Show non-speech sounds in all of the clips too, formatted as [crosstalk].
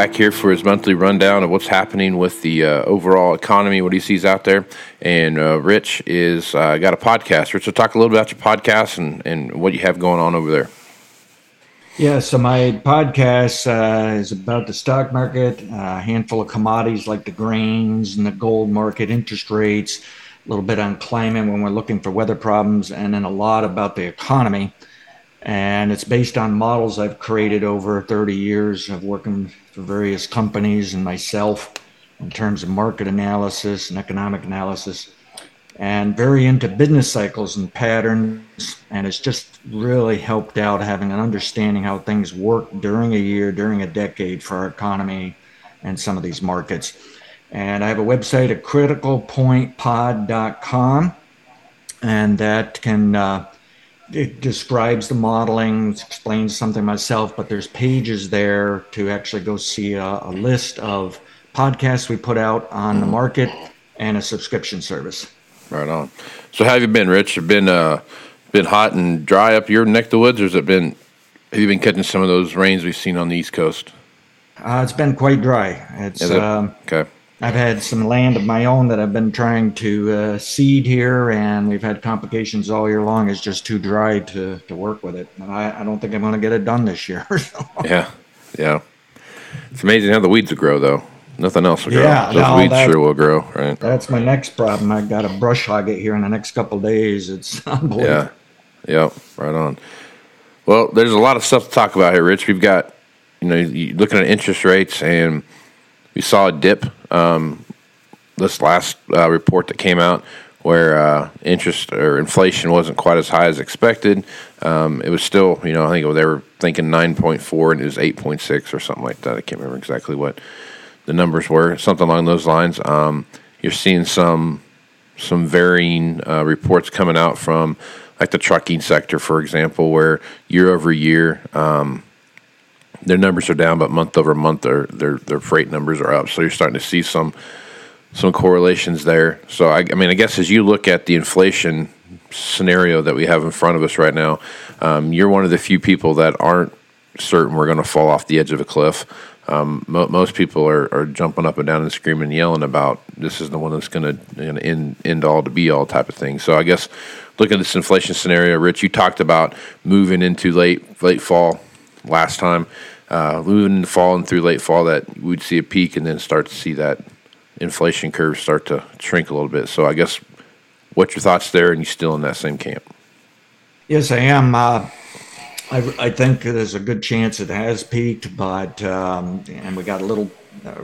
back here for his monthly rundown of what's happening with the uh, overall economy, what he sees out there. And uh, Rich is uh, got a podcast. Rich, so talk a little bit about your podcast and, and what you have going on over there. Yeah, so my podcast uh, is about the stock market, a handful of commodities like the grains and the gold market, interest rates, a little bit on climate when we're looking for weather problems, and then a lot about the economy. And it's based on models I've created over 30 years of working for various companies and myself in terms of market analysis and economic analysis and very into business cycles and patterns. And it's just really helped out having an understanding how things work during a year, during a decade for our economy and some of these markets. And I have a website at criticalpointpod.com, and that can. Uh, it describes the modeling, explains something myself, but there's pages there to actually go see a, a list of podcasts we put out on the market and a subscription service. Right on. So, how have you been, Rich? Have been uh, been hot and dry up your neck of the woods, or has it been? Have you been catching some of those rains we've seen on the East Coast? Uh, it's been quite dry. It's it? um, okay. I've had some land of my own that I've been trying to uh, seed here, and we've had complications all year long. It's just too dry to, to work with it, and I, I don't think I'm going to get it done this year. [laughs] so. Yeah, yeah. It's amazing how the weeds will grow, though. Nothing else will grow. Yeah, Those no, weeds that- sure will grow, right? That's my next problem. I got to brush hog it here in the next couple of days. It's [laughs] unbelievable. Yeah, yeah, right on. Well, there's a lot of stuff to talk about here, Rich. We've got, you know, looking at interest rates, and we saw a dip um, this last uh, report that came out where uh, interest or inflation wasn't quite as high as expected. Um, it was still, you know, I think they were thinking 9.4 and it was 8.6 or something like that. I can't remember exactly what the numbers were, something along those lines. Um, you're seeing some some varying uh, reports coming out from like the trucking sector, for example, where year over year um, their numbers are down, but month over month their their their freight numbers are up. So you're starting to see some some correlations there. So I, I mean, I guess as you look at the inflation scenario that we have in front of us right now, um, you're one of the few people that aren't certain we're going to fall off the edge of a cliff. Um, mo- most people are, are jumping up and down and screaming and yelling about this is the one that's going to end end all to be all type of thing. So I guess looking at this inflation scenario, Rich, you talked about moving into late late fall last time, uh, moving into fall and through late fall that we'd see a peak and then start to see that inflation curve start to shrink a little bit. So I guess what's your thoughts there? And you still in that same camp? Yes, I am. Uh, I, I think there's a good chance it has peaked, but um, and we got a little uh,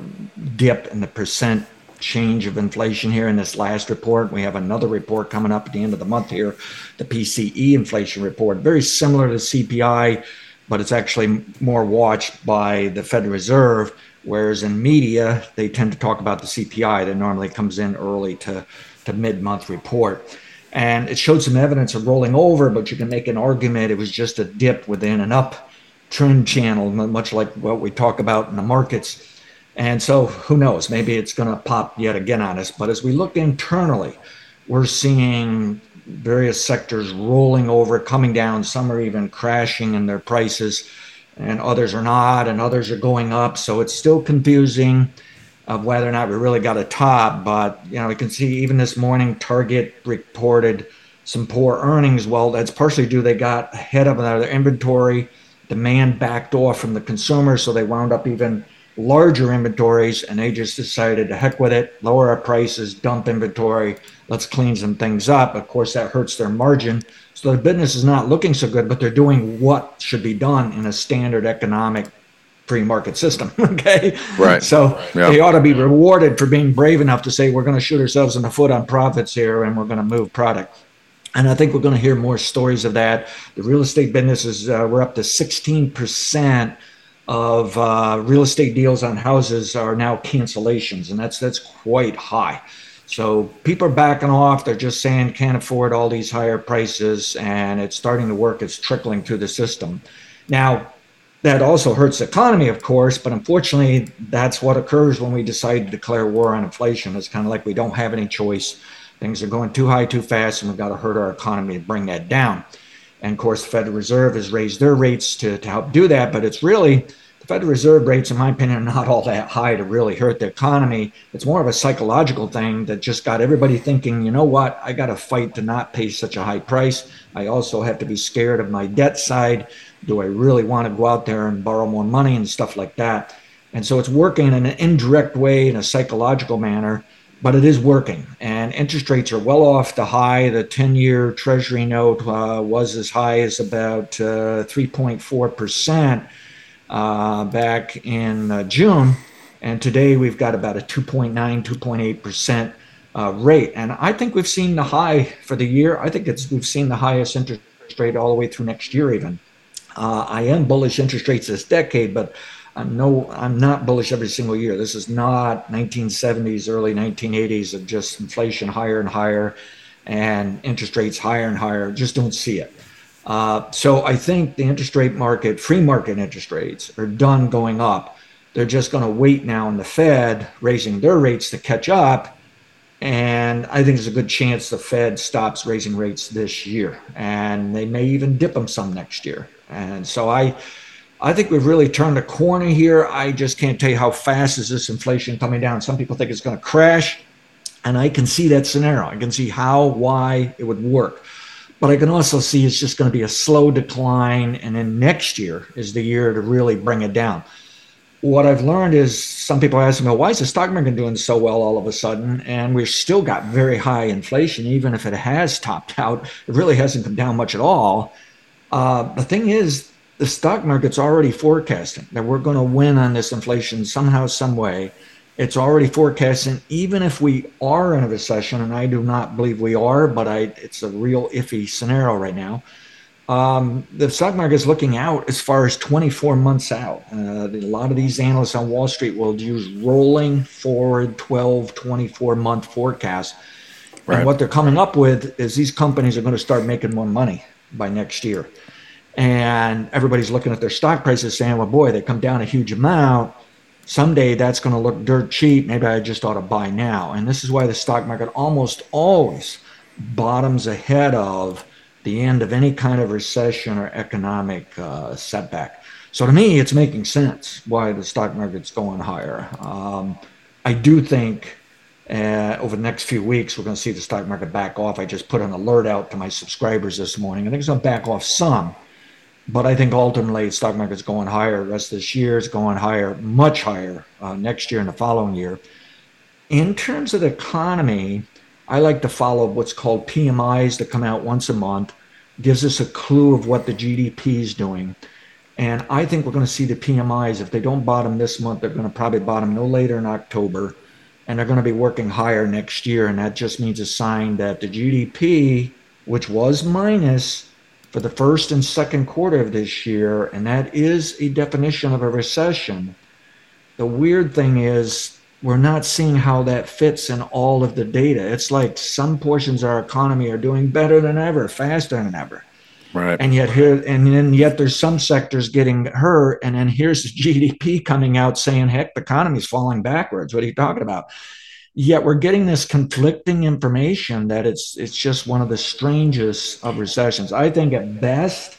dip in the percent change of inflation here in this last report. We have another report coming up at the end of the month here, the PCE inflation report, very similar to CPI, but it's actually more watched by the Federal Reserve. Whereas in media, they tend to talk about the CPI that normally comes in early to to mid month report. And it showed some evidence of rolling over, but you can make an argument it was just a dip within an up trend channel, much like what we talk about in the markets. And so who knows? Maybe it's going to pop yet again on us. But as we look internally, we're seeing various sectors rolling over, coming down. Some are even crashing in their prices, and others are not, and others are going up. So it's still confusing of whether or not we really got a top. But you know, we can see even this morning, Target reported some poor earnings. Well, that's partially due they got ahead of their inventory. Demand backed off from the consumer, so they wound up even larger inventories, and they just decided to heck with it, lower our prices, dump inventory, let's clean some things up. Of course, that hurts their margin. So the business is not looking so good, but they're doing what should be done in a standard economic free market system. [laughs] okay. Right. So Yeah. they ought to be rewarded for being brave enough to say, we're going to shoot ourselves in the foot on profits here and we're going to move product. And I think we're going to hear more stories of that. The real estate business is, uh, we're up to 16% of uh, real estate deals on houses are now cancellations, and that's that's quite high. So people are backing off. They're just saying can't afford all these higher prices, and it's starting to work. It's trickling through the system. Now, that also hurts the economy, of course, but unfortunately, that's what occurs when we decide to declare war on inflation. It's kind of like we don't have any choice. Things are going too high too fast, and we've got to hurt our economy to bring that down. And of course, the Federal Reserve has raised their rates to, to help do that, but it's really Federal Reserve rates, in my opinion, are not all that high to really hurt the economy. It's more of a psychological thing that just got everybody thinking, you know what, I got to fight to not pay such a high price. I also have to be scared of my debt side. Do I really want to go out there and borrow more money and stuff like that? And so it's working in an indirect way, in a psychological manner, but it is working. And interest rates are well off the high. The 10 year Treasury note uh, was as high as about uh, 3.4% uh, back in uh, June. And today we've got about a 2.9, 2.8% uh, rate. And I think we've seen the high for the year. I think it's we've seen the highest interest rate all the way through next year, even. Uh, I am bullish interest rates this decade, but I'm no, I'm not bullish every single year. This is not 1970s, early 1980s of just inflation higher and higher, and interest rates higher and higher. Just don't see it. Uh, so I think the interest rate market, free market interest rates, are done going up. They're just going to wait now in the Fed raising their rates to catch up. And I think there's a good chance the Fed stops raising rates this year, and they may even dip them some next year. And so I, I think we've really turned a corner here. I just can't tell you how fast is this inflation coming down. Some people think it's going to crash, and I can see that scenario. I can see how, why it would work. But I can also see it's just going to be a slow decline, and then next year is the year to really bring it down. What I've learned is some people ask me, well, why is the stock market doing so well all of a sudden? And we've still got very high inflation, even if it has topped out. It really hasn't come down much at all. Uh, the thing is, the stock market's already forecasting that we're going to win on this inflation somehow, some way. It's already forecasting, even if we are in a recession, and I do not believe we are, but I, it's a real iffy scenario right now. Um, the stock market is looking out as far as 24 months out. Uh, a lot of these analysts on Wall Street will use rolling forward 12, 24 month forecasts. Right. And what they're coming up with is these companies are going to start making more money by next year. And everybody's looking at their stock prices saying, well, boy, they come down a huge amount. Someday that's going to look dirt cheap. Maybe I just ought to buy now. And this is why the stock market almost always bottoms ahead of the end of any kind of recession or economic uh, setback. So to me, it's making sense why the stock market's going higher. Um, I do think uh, over the next few weeks, we're going to see the stock market back off. I just put an alert out to my subscribers this morning. I think it's going to back off some, but I think ultimately stock market's going higher. Rest of this year is going higher, much higher uh, next year and the following year. In terms of the economy, I like to follow what's called PMIs that come out once a month, gives us a clue of what the GDP is doing. And I think we're going to see the PMIs. If they don't bottom this month, they're going to probably bottom no later in October. And they're going to be working higher next year. And that just means a sign that the GDP, which was minus for the first and second quarter of this year, and that is a definition of a recession. The weird thing is, we're not seeing how that fits in all of the data. It's like some portions of our economy are doing better than ever, faster than ever. Right. And yet here and then yet there's some sectors getting hurt. And then here's the [laughs] GDP coming out saying, heck, the economy's falling backwards. What are you talking about? Yet we're getting this conflicting information that it's it's just one of the strangest of recessions. I think at best,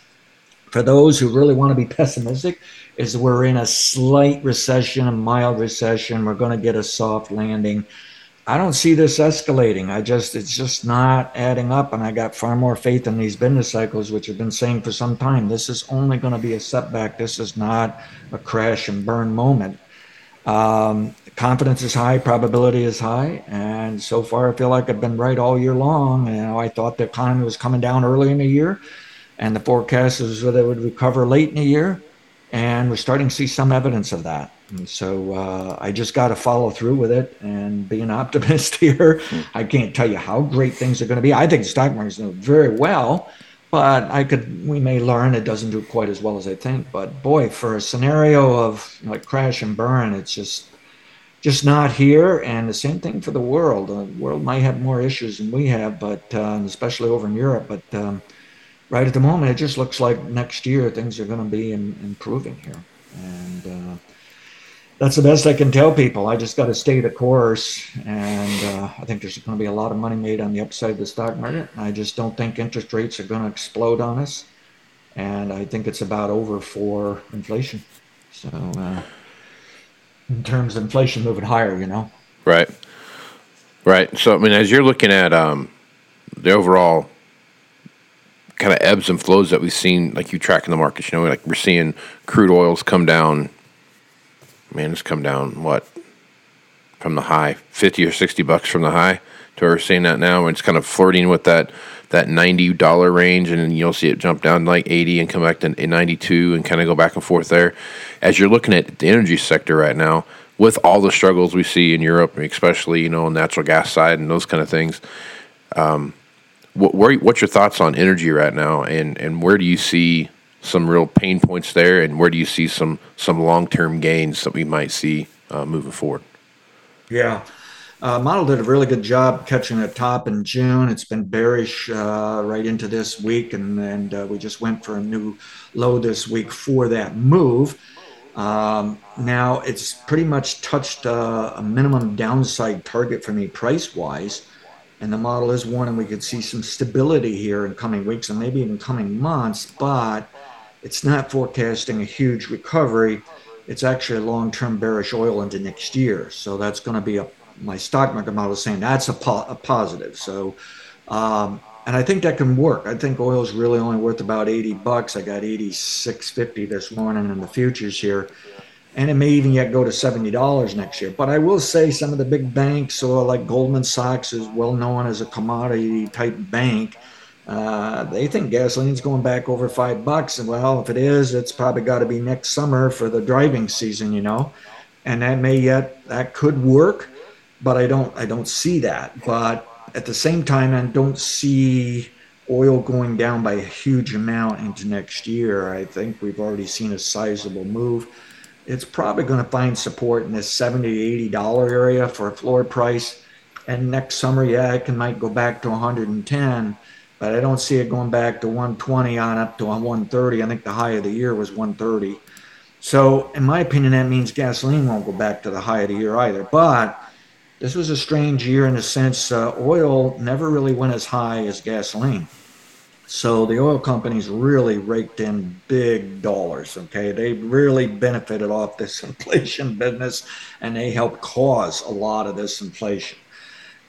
for those who really want to be pessimistic, is we're in a slight recession, a mild recession. We're going to get a soft landing. I don't see this escalating. I just it's just not adding up, and I got far more faith in these business cycles, which have been saying for some time. This is only going to be a setback. This is not a crash and burn moment. Um, confidence is high, probability is high, and so far I feel like I've been right all year long. You know, I thought the economy was coming down early in the year, and the forecast was that it would recover late in the year, and we're starting to see some evidence of that. And so uh, I just got to follow through with it and be an [laughs] optimist here. I can't tell you how great things are going to be. I think the stock market's doing very well, but I could we may learn it doesn't do quite as well as I think. But boy, for a scenario of like crash and burn, it's just just not here. And the same thing for the world. The world might have more issues than we have, but uh, especially over in Europe. But um, right at the moment, it just looks like next year things are going to be in, improving here, and uh, that's the best I can tell people. I just got to stay the course, and uh, I think there's going to be a lot of money made on the upside of the stock market. I just don't think interest rates are going to explode on us, and I think it's about over for inflation. So, uh, in terms of inflation moving higher, you know. Right. Right. So I mean, as you're looking at um, the overall kind of ebbs and flows that we've seen, like you tracking the markets, you know, like we're seeing crude oils come down. Man, it's come down what from the high, fifty or sixty bucks from the high to where we're seeing that now, and it's kind of flirting with that that ninety dollar range, and you'll see it jump down like eighty and come back to ninety two, and kind of go back and forth there. As you're looking at the energy sector right now, with all the struggles we see in Europe, especially you know on natural gas side and those kind of things. Um, what, what's your thoughts on energy right now, and, and where do you see some real pain points there, and where do you see some some long term gains that we might see uh, moving forward? Yeah, uh, model did a really good job catching a top in June. It's been bearish uh, right into this week, and and uh, we just went for a new low this week for that move. Um, now it's pretty much touched uh, a minimum downside target for me price wise and the model is one, and we could see some stability here in coming weeks and maybe even coming months, but it's not forecasting a huge recovery. It's actually a long term bearish oil into next year. So that's going to be a, my stock market model is saying that's a, po- a positive. So, um, and I think that can work. I think oil is really only worth about 80 bucks. I got 86.50 this morning in the futures here and it may even yet go to $70 next year. But I will say some of the big banks, or like Goldman Sachs is well known as a commodity type bank, uh, they think gasoline's going back over five bucks. And well, if it is, it's probably got to be next summer for the driving season, you know, and that may yet that could work, but I don't I don't see that. But at the same time, I don't see oil going down by a huge amount into next year. I think we've already seen a sizable move it's probably going to find support in this 70 to 80 dollar area for a floor price and next summer yeah it can might go back to 110 but i don't see it going back to 120 on up to 130 i think the high of the year was 130 so in my opinion that means gasoline won't go back to the high of the year either but this was a strange year in a sense uh, oil never really went as high as gasoline so the oil companies really raked in big dollars. Okay, they really benefited off this [laughs] inflation business, and they helped cause a lot of this inflation.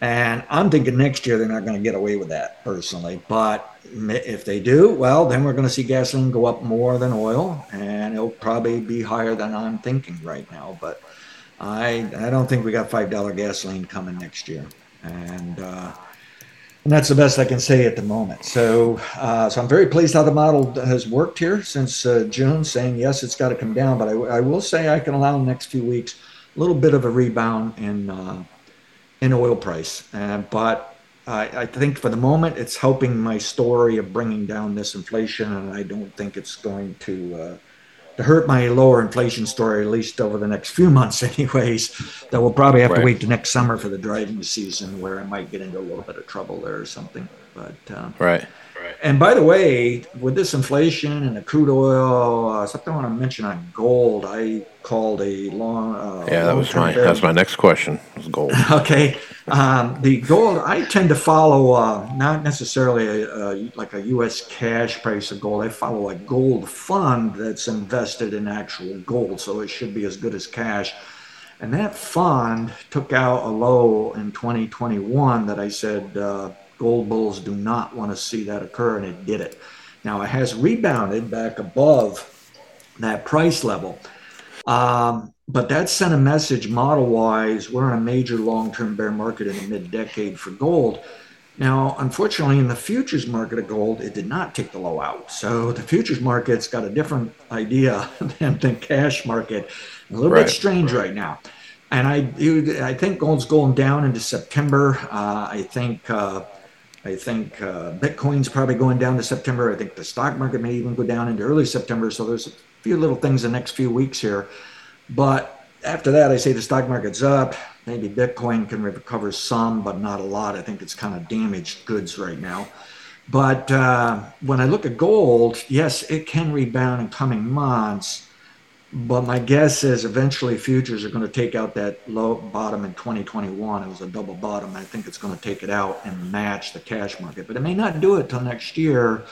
And I'm thinking next year they're not going to get away with that personally. But if they do, well, then we're going to see gasoline go up more than oil, and it'll probably be higher than I'm thinking right now. But I I don't think we got five dollar gasoline coming next year, and. Uh, and that's the best I can say at the moment. So, uh, so I'm very pleased how the model has worked here since uh, June, saying yes, it's got to come down. But I, I, will say I can allow the next few weeks a little bit of a rebound in uh, in oil price. Uh, but I, I, think for the moment, it's helping my story of bringing down this inflation, and I don't think it's going to uh, to hurt my lower inflation story, at least over the next few months, [laughs] anyways. That we'll probably have Right. to wait to next summer for the driving season, where I might get into a little bit of trouble there or something. But um, Right. And by the way, with this inflation and the crude oil, uh, something I want to mention on gold, I called a long. Uh, Yeah, that was my bear that's my next question. Was gold. [laughs] Okay. Um, the gold, I tend to follow uh, not necessarily a, a, like a U.S. cash price of gold. I follow a gold fund that's invested in actual gold, so it should be as good as cash. And that fund took out a low in 2021 that I said uh, gold bulls do not want to see that occur, and it did it. Now it has rebounded back above that price level. Um, but that sent a message model wise we're in a major long term bear market in the mid decade for gold. Now, unfortunately, in the futures market of gold, it did not take the low out. So the futures market's got a different idea [laughs] than the cash market. A little Right. bit strange right now. And I I think gold's going down into September. Uh, I think uh, I think uh, Bitcoin's probably going down to September. I think the stock market may even go down into early September. So there's a few little things the next few weeks here. But after that, I say the stock market's up. Maybe Bitcoin can recover some, but not a lot. I think it's kind of damaged goods right now. But uh, when I look at gold, yes, it can rebound in coming months. But my guess is eventually futures are going to take out that low bottom in 2021. It was a double bottom. I think it's going to take it out and match the cash market. But it may not do it till next year.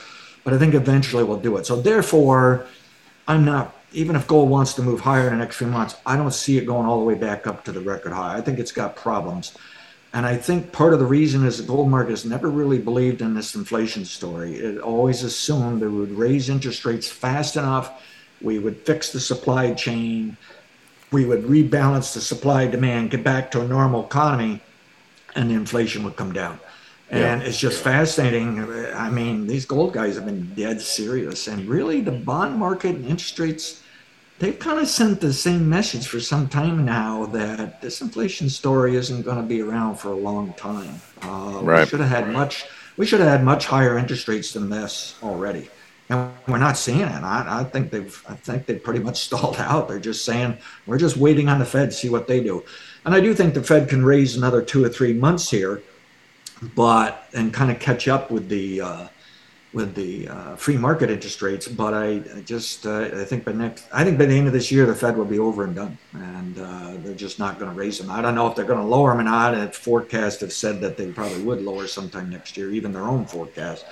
But I think eventually we'll do it. So therefore, I'm not even if gold wants to move higher in the next few months, I don't see it going all the way back up to the record high. I think it's got problems. And I think part of the reason is the gold market has never really believed in this inflation story. It always assumed they would raise interest rates fast enough, we would fix the supply chain, we would rebalance the supply demand, get back to a normal economy, and the inflation would come down. And it's just fascinating. I mean, these gold guys have been dead serious. And really, the bond market and interest rates, they've kind of sent the same message for some time now that this inflation story isn't going to be around for a long time. Uh, We should have had much. We should have had much higher interest rates than this already, and we're not seeing it. I, I think they've. I think they've pretty much [laughs] stalled out. They're just saying we're just waiting on the Fed to see what they do, and I do think the Fed can raise another two or three months here but and kind of catch up with the uh, with the uh, free market interest rates. But I, I just uh, I think by next I think by the end of this year the Fed will be over and done, and uh, they're just not going to raise them. I don't know if they're going to lower them or not. And forecasts have said that they probably would lower sometime next year, even their own forecast.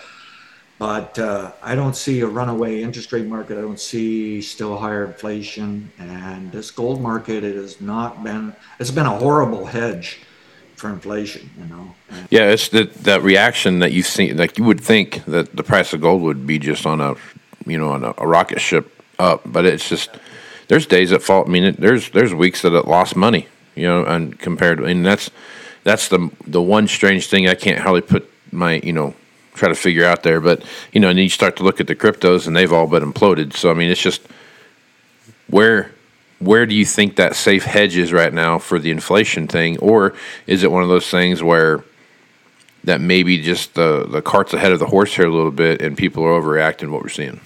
But uh, I don't see a runaway interest rate market. I don't see still higher inflation, and this gold market it has not been. It's been a horrible hedge for inflation. You know. Yeah, it's that that reaction that you've seen. Like you would think that the price of gold would be just on a, you know, on a, a rocket ship up, but it's just there's days that fall. I mean, it, there's there's weeks that it lost money. You know, and compared, and that's that's the the one strange thing I can't hardly put my you know try to figure out there. But you know, and then you start to look at the cryptos, and they've all but imploded. So I mean, it's just where where do you think that safe hedge is right now for the inflation thing, or is it one of those things where that maybe just the the cart's ahead of the horse here a little bit, and people are overreacting what we're seeing?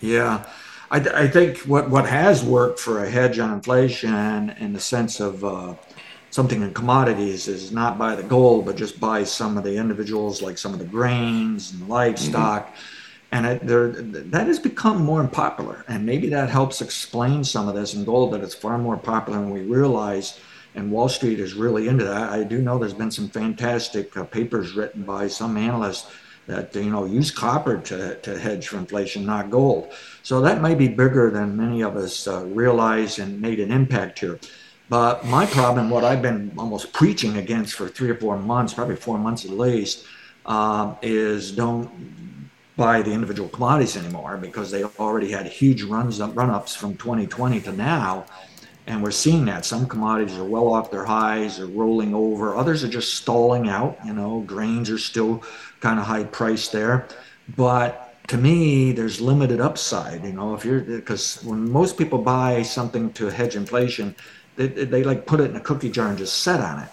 Yeah, I, I think what, what has worked for a hedge on inflation in the sense of uh, something in commodities is not buy the gold, but just buy some of the individuals, like some of the grains and livestock. And it, there, that has become more popular. And maybe that helps explain some of this in gold, that it's far more popular than we realize. And Wall Street is really into that. I do know there's been some fantastic uh, papers written by some analysts that you know use copper to, to hedge for inflation, not gold. So that may be bigger than many of us uh, realize and made an impact here. But my problem, what I've been almost preaching against for three or four months, probably four months at least, um, is don't buy the individual commodities anymore because they already had huge runs up, run ups from 2020 to now. And we're seeing that some commodities are well off their highs or rolling over. Others are just stalling out. You know, grains are still kind of high priced there. But to me, there's limited upside. You know, if you're because when most people buy something to hedge inflation, they, they like put it in a cookie jar and just set on it.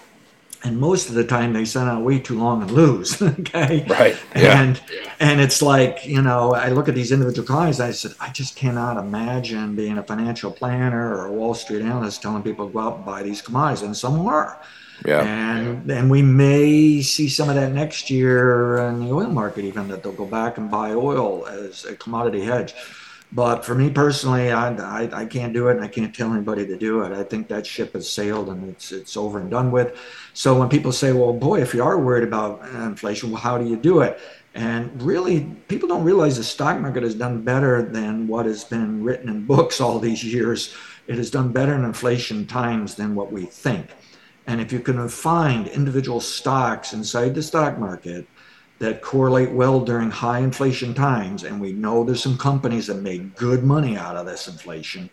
and most of the time they send out way too long and lose. [laughs] okay. Right. Yeah. And and it's like, you know, I look at these individual clients, I said, I just cannot imagine being a financial planner or a Wall Street analyst telling people to go out and buy these commodities. And some are. Yeah. And and we may see some of that next year in the oil market, even that they'll go back and buy oil as a commodity hedge. But for me personally, I, I, I, can't do it, and I can't tell anybody to do it. I think that ship has sailed and it's it's over and done with. So when people say, "Well, boy, if you are worried about uh, inflation, well, how do you do it?" And really, people don't realize the stock market has done better than what has been written in books all these years. It has done better in inflation times than what we think. And if you can find individual stocks inside the stock market that correlate well during high inflation times, and we know there's some companies that make good money out of this inflation.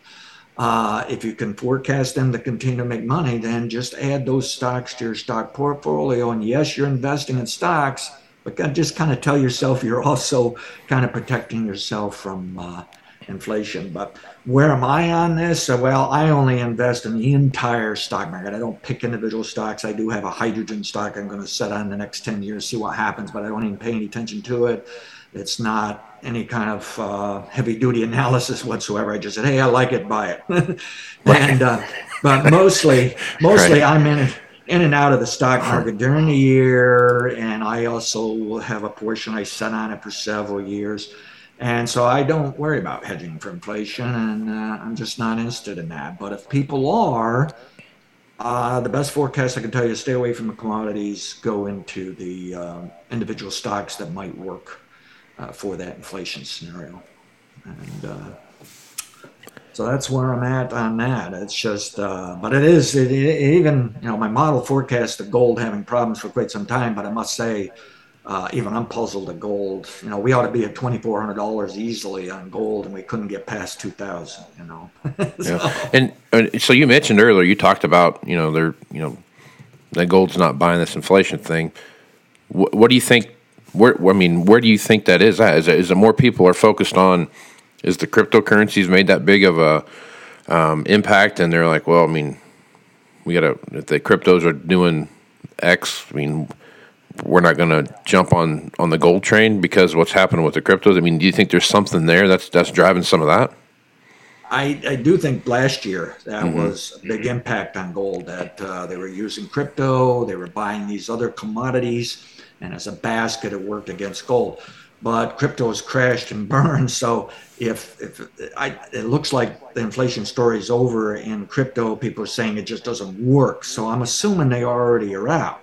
Uh, if you can forecast them to continue to make money, then just add those stocks to your stock portfolio. And yes, you're investing in stocks, but just kind of tell yourself you're also kind of protecting yourself from uh, inflation. But where am I on this? well, I only invest in the entire stock market. I don't pick individual stocks. I do have a hydrogen stock I'm going to set on the next 10 years, see what happens, but I don't even pay any attention to it. It's not any kind of uh, heavy duty analysis whatsoever. I just said, hey, I like it, buy it. [laughs] and uh, but mostly, [laughs] mostly right. I'm in in and out of the stock market during the year, and I also have a portion I set on it for several years. And so I don't worry about hedging for inflation, and uh, I'm just not interested in that. But if people are, uh, the best forecast I can tell you is stay away from the commodities, go into the uh, individual stocks that might work uh, for that inflation scenario. And uh, so that's where I'm at on that. It's just, uh, but it is, it, it, even, you know, my model forecasts the gold having problems for quite some time, but I must say, uh, even I'm puzzled at gold. You know, we ought to be at twenty four hundred dollars easily on gold, and we couldn't get past two thousand. You know. [laughs] so. Yeah. And, and so you mentioned earlier, you talked about you know they're you know that gold's not buying this inflation thing. What, what do you think? Where I mean, where do you think that is at? Is it, is it more people are focused on? Is the cryptocurrencies made that big of a um, impact? And they're like, well, I mean, we got to if the cryptos are doing X. I mean we're not going to jump on on the gold train because what's happening with the cryptos. I mean, do you think there's something there that's that's driving some of that? I, I do think last year that mm-hmm. was a big impact on gold. That uh, they were using crypto, they were buying these other commodities, and as a basket, it worked against gold. But crypto has crashed and [laughs] burned. So if if I, it looks like the inflation story is over in crypto, people are saying it just doesn't work. So I'm assuming they already are out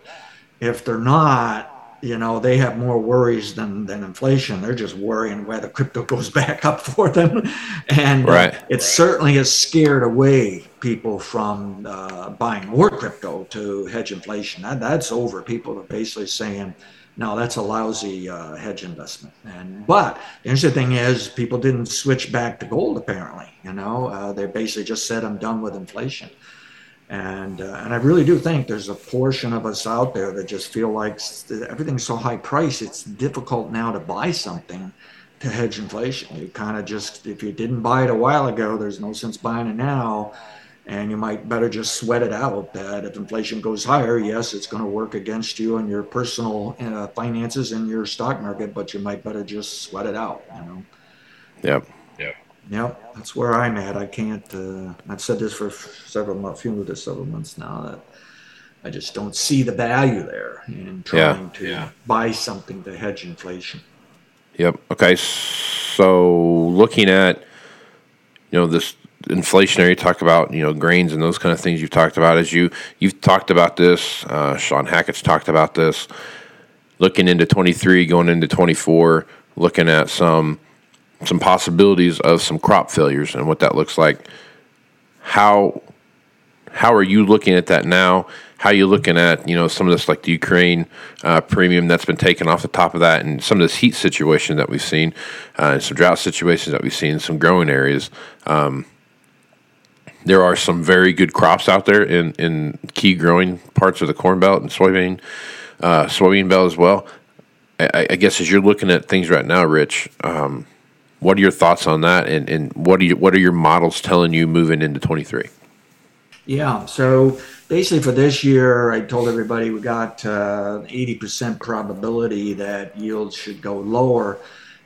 if they're not, you know, they have more worries than, than inflation. They're just worrying whether crypto [laughs] goes back up for them. And uh, right. it right. certainly has scared away people from uh, buying more crypto to hedge inflation. That, that's over. People are basically saying, no, that's a lousy uh, hedge investment. And but the interesting thing is, people didn't switch back to gold. Apparently, you know, uh, they basically just said, "I'm done with inflation." And, uh, and I really do think there's a portion of us out there that just feel like everything's so high price, it's difficult now to buy something to hedge inflation. You kind of just, if you didn't buy it a while ago, there's no sense buying it now. And you might better just sweat it out that if inflation goes higher, yes, it's going to work against you and your personal uh, finances and your stock market, but you might better just sweat it out, you know? Yep. Yep, that's where I'm at. I can't. Uh, I've said this for several months, few to several months now that I just don't see the value there in trying yeah. to yeah. buy something to hedge inflation. Yep. Okay. So looking at you know this inflationary talk about you know grains and those kind of things you've talked about as you you've talked about this uh, Shawn Hackett's talked about this looking into 23 going into 24 looking at some some possibilities of some crop failures and what that looks like. How how are you looking at that now? How are you looking at you know some of this like the Ukraine uh, premium that's been taken off the top of that, and some of this heat situation that we've seen, uh, and some drought situations that we've seen in some growing areas. Um, there are some very good crops out there in, in key growing parts of the corn belt and soybean uh, soybean belt as well. I, I, guess as you're looking at things right now, Rich, um, what are your thoughts on that, and, and what are you, what are your models telling you moving into twenty three? Yeah. So basically, for this year, I told everybody we got uh, 80% probability that yields should go lower.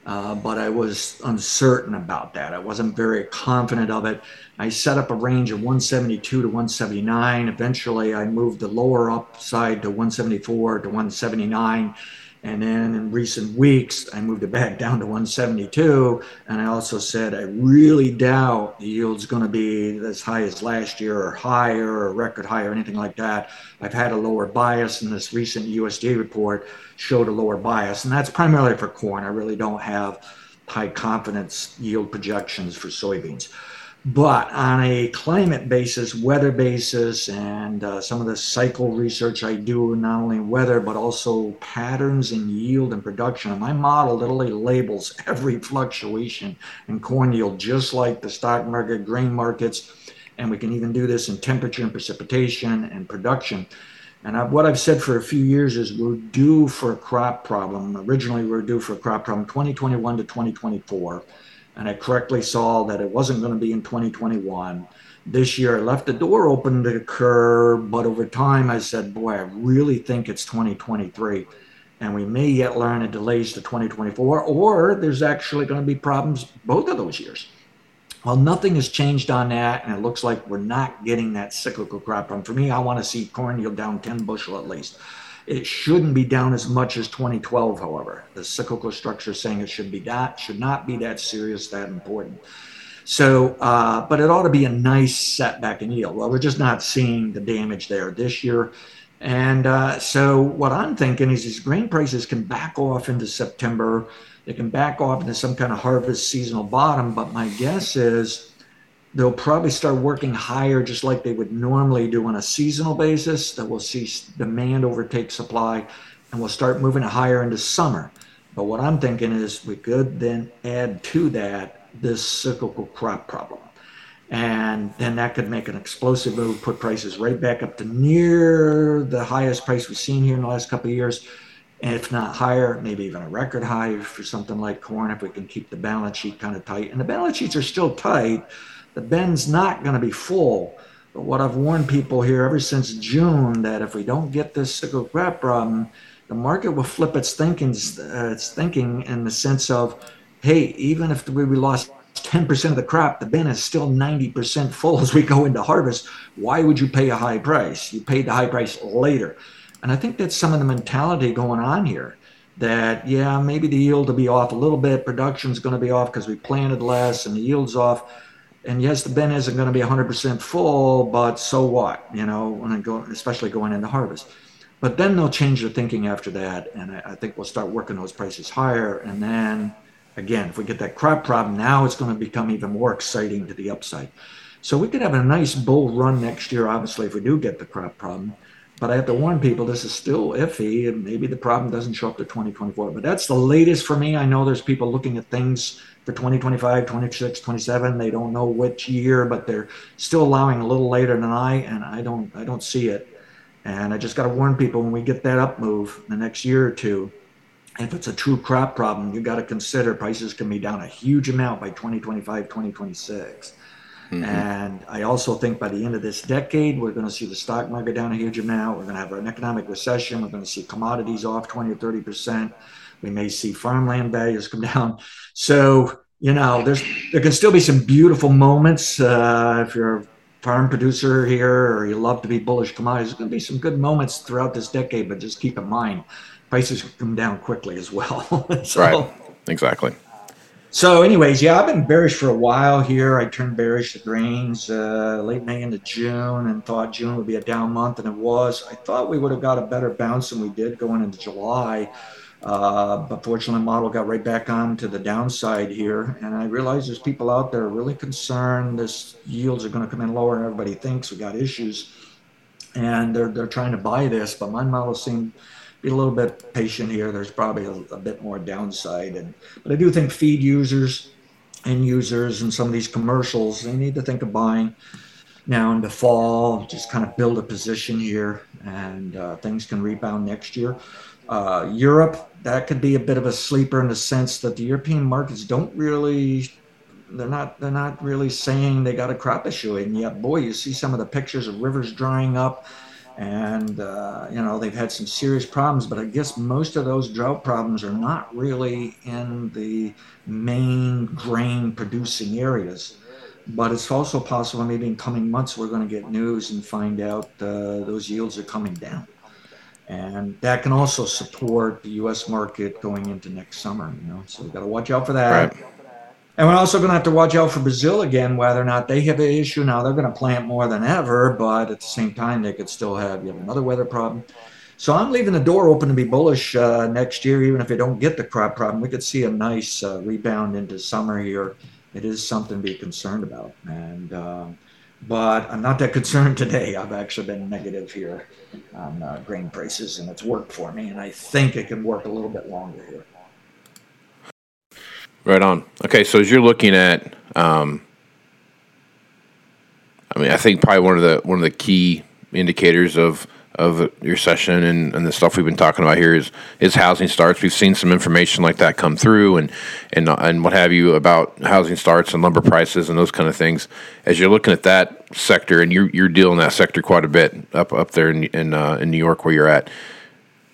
Uh, but I was uncertain about that. I wasn't very confident of it. I set up a range of 172 to 179. Eventually, I moved the lower upside to 174 to 179 and then in recent weeks, I moved it back down to 172. And I also said, I really doubt the yield's going to be as high as last year or higher or record high or anything like that. I've had a lower bias, and this recent USDA report showed a lower bias. And that's primarily for corn. I really don't have high confidence yield projections for soybeans. But on a climate basis, weather basis, and uh, some of the cycle research I do, not only weather, but also patterns in yield and production. And my model literally labels [laughs] every fluctuation in corn yield, just like the stock market, grain markets. And we can even do this in temperature and precipitation and production. And I, what I've said for a few years is we're due for a crop problem. Originally, we are due for a crop problem 2021 to 2024 and I correctly saw that it wasn't going to be in 2021. This year, I left the door open to occur, but over time, I said, boy, I really think it's 2023. And we may yet learn it delays to 2024, or there's actually going to be problems both of those years. Well, nothing has changed on that, and it looks like we're not getting that cyclical crop problem. For me, I want to see corn yield down 10 bushel at least. It shouldn't be down as much as 2012, however. The cyclical structure saying it should be that, should not be that serious, that important. So, uh, but it ought to be a nice setback in yield. Well, we're just not seeing the damage there this year. And uh, so, what I'm thinking is these grain prices can back off into September. They can back off into some kind of harvest seasonal bottom. But my guess is they'll probably start working higher just like they would normally do on a seasonal basis that we'll see demand overtake supply and we'll start moving higher into summer but what i'm thinking is we could then add to that this cyclical crop problem and then that could make an explosive move put prices right back up to near the highest price we've seen here in the last couple of years And if not higher, maybe even a record high for something like corn if we can keep the balance sheet kind of tight. And the balance sheets are still tight, the bend's not going to be full. But what I've warned people here ever since June that if we don't get this cyclical crop problem, the market will flip its thinking, uh, its thinking in the sense of, hey, even if we lost 10% of the crop, the bin is still 90% full as we go into harvest. Why would you pay a high price? You paid the high price later. And I think that's some of the mentality going on here that, yeah, maybe the yield will be off a little bit, production's going to be off because we planted less and the yield's off and yes, the bin isn't going to be 100% full, but so what? You know, when I go, especially going into harvest. But then they'll change their thinking after that, and I, I think we'll start working those prices higher. And then, again, if we get that crop problem, now it's going to become even more exciting to the upside. So we could have a nice bull run next year, obviously, if we do get the crop problem. But I have to warn people this is still iffy, and maybe the problem doesn't show up to 2024. But that's the latest for me. I know there's people looking at things for 2025, 26, 27. They don't know which year, but they're still allowing a little later than I, and I don't, I don't see it. And I just got to warn people when we get that up move the next year or two, if it's a true crop problem, you got to consider prices can be down a huge amount by 2025, 2026. Mm-hmm. And I also think by the end of this decade, we're going to see the stock market down a huge amount. We're going to have an economic recession. We're going to see commodities off 20 or 30 percent. We may see farmland values come [laughs] down. So, you know, there's there can still be some beautiful moments uh, if you're a farm producer here or you love to be bullish commodities. There's going to be some good moments throughout this decade, but just keep in mind prices come down quickly as well. [laughs] so, right. Exactly. So, anyways, yeah, I've been bearish for a while here. I turned bearish to grains uh, late May into June and thought June would be a down month, and it was. I thought we would have got a better bounce than we did going into July. Uh, but fortunately, model got right back on to the downside here. And I realize there's people out there really concerned this yields are going to come in lower and everybody thinks we got issues. And they're, they're trying to buy this, but my model seemed be a little bit patient here. There's probably a, a bit more downside. And, but I do think feed users and users and some of these commercials, they need to think of buying now in the fall, just kind of build a position here and uh, things can rebound next year. Uh, Europe, that could be a bit of a sleeper in the sense that the European markets don't really they're not they're not really saying they got a crop issue, and yet, boy, you see some of the pictures of rivers drying up, and uh, you know they've had some serious problems. But I guess most of those drought problems are not really in the main grain producing areas. But it's also possible maybe in coming months we're going to get news and find out uh, those yields are coming down and that can also support the U.S. market going into next summer. You know, so we've got to watch out for that. Right. And we're also going to have to watch out for Brazil again, whether or not they have an issue. Now they're going to plant more than ever, but at the same time, they could still have yet another weather problem. So I'm leaving the door open to be bullish uh, next year, even if they don't get the crop problem. We could see a nice uh, rebound into summer here. It is something to be concerned about, and. Uh, but I'm not that concerned [laughs] today. I've actually been negative here on uh, grain prices, and it's worked for me. And I think it can work a little bit longer here. Right on. Okay, so as you're looking at, um, I mean, I think probably one of the one of the key indicators of of your session and, and the stuff we've been talking about here is is housing starts. We've seen some information like that come through and and and what have you about housing starts and lumber prices and those kind of things. As you're looking at that sector and you're you're dealing that sector quite a bit up up there in in, uh, in New York where you're at,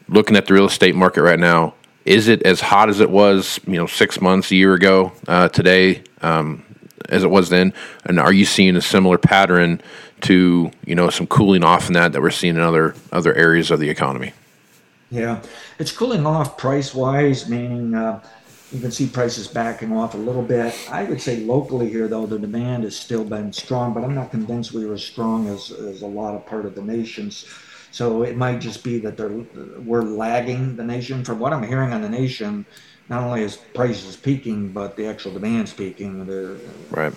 looking at the real estate market right now, is it as hot as it was you know six months a year ago uh, today? Um, as it was then, and are you seeing a similar pattern to you know some cooling off in that that we're seeing in other other areas of the economy. Yeah, it's cooling off price wise, meaning uh, you can see prices backing off a little bit. I would say locally here, though, the demand has still been strong, but I'm not convinced we were as strong as, as a lot of part of the nations. So it might just be that we're lagging the nation. From what I'm hearing on the nation, not only is prices peaking, but the actual demand's peaking. The, right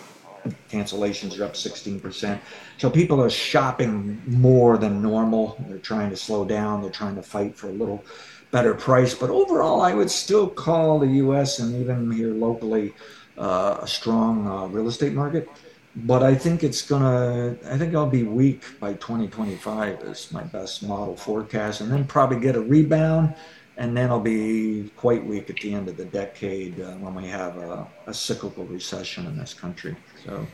cancellations are up 16%. So people are shopping more than normal. They're trying to slow down, they're trying to fight for a little better price. But overall, I would still call the US and even here locally uh, a strong uh, real estate market. But I think it's gonna, I think I'll be weak by 2025 is my best model forecast, and then probably get a rebound and then it'll be quite weak at the end of the decade uh, when we have a, a, cyclical recession in this country. So,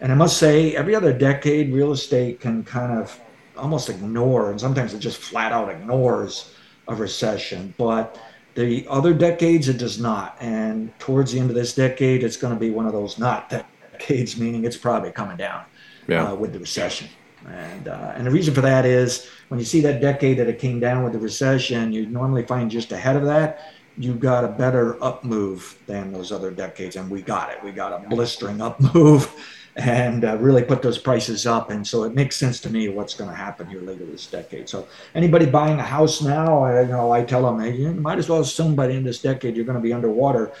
and I must say, every other decade, real estate can kind of almost ignore, and sometimes it just flat out ignores a recession. But the other decades, it does not. And towards the end of this decade, it's going to be one of those not [laughs] decades, meaning it's probably coming down yeah. uh, with the recession. And, uh, and the reason for that is when you see that decade that it came down with the recession, you normally find just ahead of that, you got a better up move than those other decades. And we got it. We got a blistering up move [laughs] and uh, really put those prices up. And so it makes sense to me what's going to happen here later this decade. So anybody buying a house now, I, you know, I tell them, hey, you might as well assume by the end of this decade you're going to be underwater.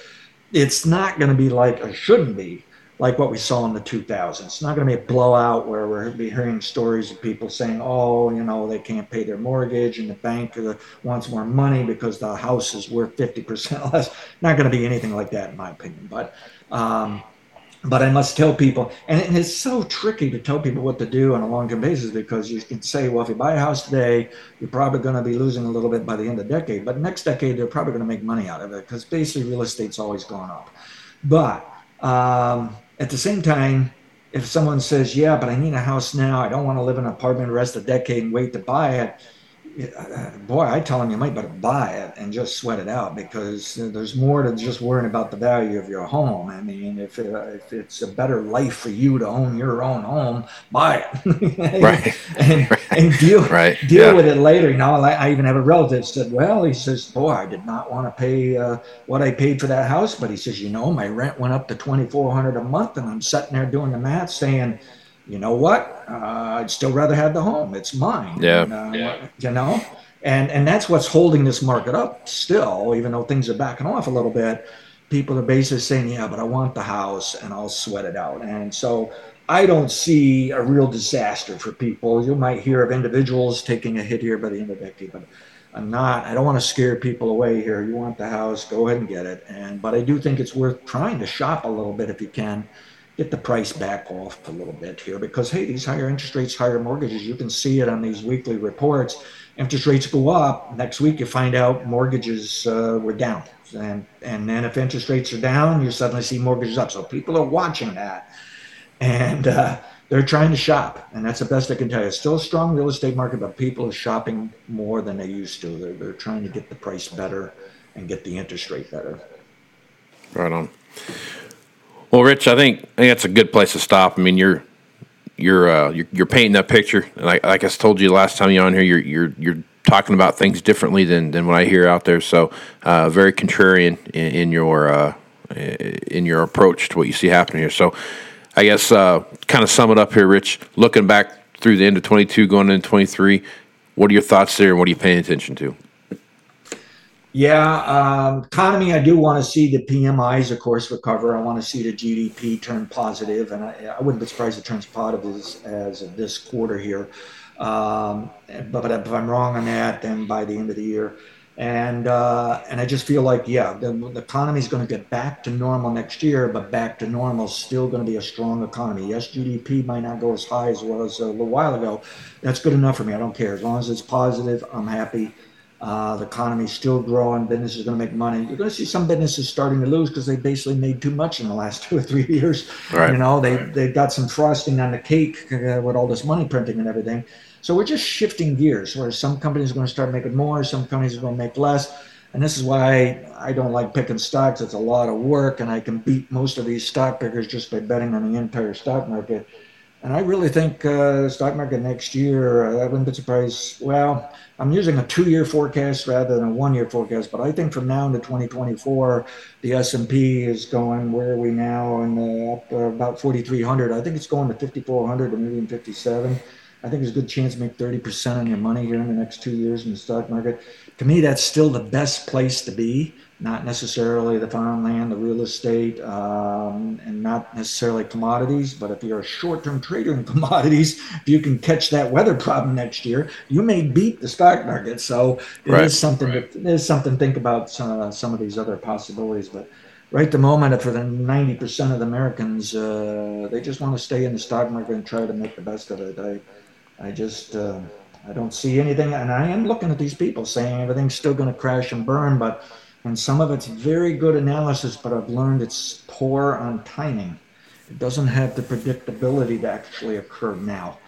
It's not going to be like it shouldn't be like what we saw in the 2000s. It's not going to be a blowout where we're be hearing stories of people saying, "Oh, you know, they can't pay their mortgage and the bank wants more money because the house is worth 50% [laughs] less." Not going to be anything like that, in my opinion. But um, but I must tell people, and it's so tricky to tell people what to do on a long-term basis because you can say, well, if you buy a house today, you're probably going to be losing a little bit by the end of the decade, but next decade they're probably going to make money out of it because basically real estate's always gone up. But um, at the same time, if someone says, "Yeah, but I need a house now. I don't want to live in an apartment the rest of the decade and wait to buy it," boy, I tell them you might better buy it and just sweat it out because there's more to just worrying about the value of your home. I mean, if, it, if it's a better life for you to own your own home, buy it. [laughs] right. and, [laughs] right. and deal right. deal yeah. with it later. You know, I, even have a relative said, well, he says, boy, I did not want to pay uh, what I paid for that house, but he says, you know, my rent went up to twenty four hundred a month, and I'm sitting there doing the math, saying you know what? Uh, I'd still rather have the home. It's mine. Yeah. And, uh, yeah. You know, and and that's what's holding this market up still, even though things are backing off a little bit. People are basically saying, "Yeah, but I want the house, and I'll sweat it out." And so I don't see a real disaster for people. You might hear of individuals taking a hit here by the end of the decade, but I'm not. I don't want to scare people away here. You want the house, go ahead and get it. And but I do think it's worth trying to shop a little bit if you can get the price back off a little bit here because hey, these higher interest rates, higher mortgages, you can see it on these weekly reports. Interest rates go up. Next week, you find out mortgages uh, were down, and and then if interest rates are down, you suddenly see mortgages up. So people are watching that, and uh, they're trying to shop, and that's the best I can tell you. It's still a strong real estate market, but people are shopping more than they used to. They're they're trying to get the price better and get the interest rate better. Right on. Well, Rich, I think I think that's a good place to stop. I mean, you're you're uh, you're, you're painting that picture, and I, like I told you last time you're on here, you're you're you're talking about things differently than than what I hear out there. So, uh, very contrarian in, in your uh, in your approach to what you see happening here. So, I guess uh, kind of sum it up here, Rich. Looking back through the end of 22, going into 23, what are your thoughts there, and what are you paying attention to? Yeah, um, economy. I do want to see the PMIs, of course, recover. I want to see the GDP turn positive, and I, I wouldn't be surprised it turns positive as, as of this quarter here. Um, but, but if I'm wrong on that, then by the end of the year, and uh, and I just feel like yeah, the, the economy is going to get back to normal next year, but back to normal still going to be a strong economy. Yes, GDP might not go as high as it was a little while ago. That's good enough for me. I don't care as long as it's positive. I'm happy. Uh, the economy's still growing. Business is going to make money. You're going to see some businesses starting to lose because they basically made too much in the last [laughs] two or three years. Right. You know, they they got some frosting on the cake uh, with all this money printing and everything. So we're just shifting gears. Where some companies are going to start making more, some companies are going to make less. And this is why I don't like picking stocks. It's a lot of work, and I can beat most of these stock pickers just by betting on the entire stock market. And I really think uh, stock market next year, uh, I wouldn't be surprised. Well, I'm using a two-year forecast rather than a one-year forecast, but I think from now into 2024, the S&P is going. Where are we now? And uh, up uh, about 4,300. I think it's going to 5,400 or maybe even 57. I think there's a good chance to make 30% on your money here in the next two years in the stock market. To me, that's still the best place to be not necessarily the farmland, the real estate, um, and not necessarily commodities. But if you're a short-term trader in [laughs] commodities, if you can catch that weather problem next year, you may beat the stock market. So it Right. is something. Right. To, it is something to think about some, uh, some of these other possibilities. But right the moment, for the 90% of the Americans, uh, they just want to stay in the stock market and try to make the best of it. I, I just. Uh, I don't see anything, and I am looking at these people saying everything's still going to crash and burn, but and some of it's very good analysis, but I've learned it's poor on timing. It doesn't have the predictability to actually occur now.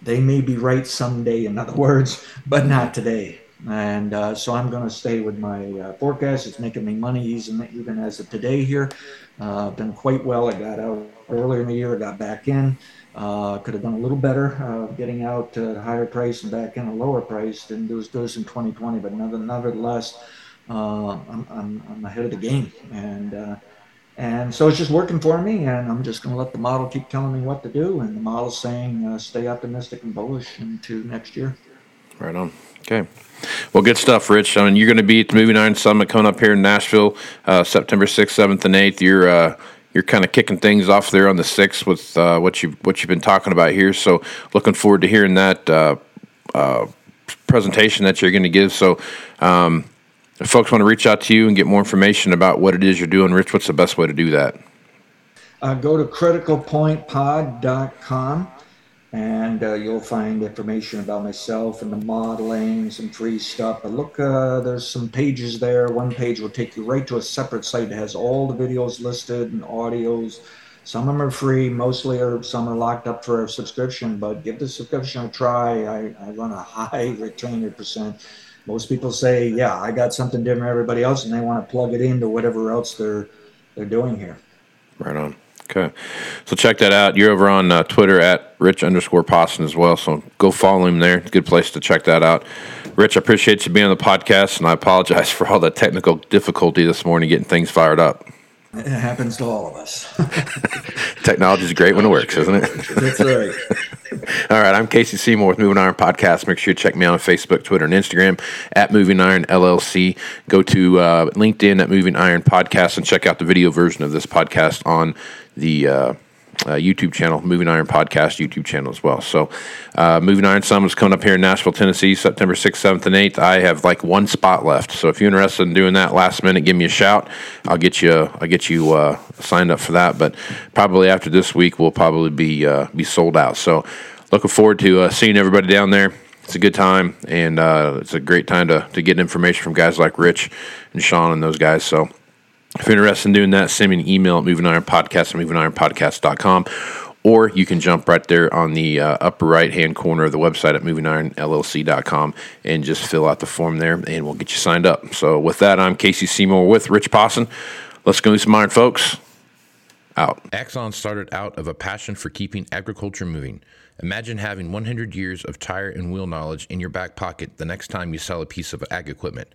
They may be right someday, in other [laughs] words, but not today. And uh, so I'm going to stay with my uh, forecast. It's making me money even, even as of today here. Uh, done quite well. I got out earlier in the year. I got back in. Uh, could have done a little better uh, getting out at a higher price and back in a lower price. Didn't do as good as in 2020, but never- nevertheless, uh, I'm, I'm, ahead of the game. And uh, and so it's just working for me, and I'm just going to let the model keep telling me what to do. And the model's saying uh, stay optimistic and bullish into next year. Right on. Okay. Well, good stuff, Rich. I mean, you're going to be at the Moving Iron Summit coming up here in Nashville, uh, September sixth, seventh, and eighth. You're uh, you're kind of kicking things off there on the sixth with uh, what you what you've been talking about here. So, looking forward to hearing that presentation that you're going to give. So, um, if folks want to reach out to you and get more information about what it is you're doing, Rich, what's the best way to do that? Uh, go to criticalpointpod.com and uh, you'll find information about myself and the modeling, some free stuff. But look, uh, there's some pages there. One page will take you right to a separate site that has all the videos listed and audios. Some of them are free, mostly are some are locked up for a subscription. But give the subscription a try. I, I run a [laughs] high retainer percent. Most people say, "Yeah, I got something different than everybody else," and they want to plug it into whatever else they're they're doing here. Right on. Okay. So check that out. You're over on uh, Twitter at Rich underscore Posson as well. So go follow him there. Good place to check that out. Rich, I appreciate you being on the podcast, and I apologize [laughs] for all the technical difficulty this morning getting things fired up. It happens to all of us. [laughs] Technology is great when it works, isn't it? That's right. [laughs] All right, I'm Casey Seymour with Moving Iron Podcast. Make sure you check me out on Facebook, Twitter, and Instagram at Moving Iron LLC. Go to uh, LinkedIn at Moving Iron Podcast and check out the video version of this podcast on the uh, uh, YouTube channel, Moving Iron Podcast YouTube channel as well. So, uh, Moving Iron Summit is coming up here in Nashville, Tennessee, September 6th, 7th, and 8th. I have like one spot left. So, if you're interested in doing that last minute, give me a shout. I'll get you, I'll get you uh, signed up for that. But probably after this week, we'll probably be uh, be sold out. So, looking forward to uh, seeing everybody down there. It's a good time, and uh, it's a great time to, to get information from guys like Rich and Sean and those guys. So, if you're interested in doing that, send me an email at Moving Iron Podcast at movingironpodcast.com. Or you can jump right there on the uh, upper right hand corner of the website at movingironllc.com and just fill out the form there, and we'll get you signed up. So, with that, I'm Casey Seymour with Rich Posson. Let's go do some iron, folks. Out. Axon started out of a passion for keeping agriculture moving. Imagine having 100 years of tire and wheel knowledge in your back pocket the next time you sell a piece of ag equipment.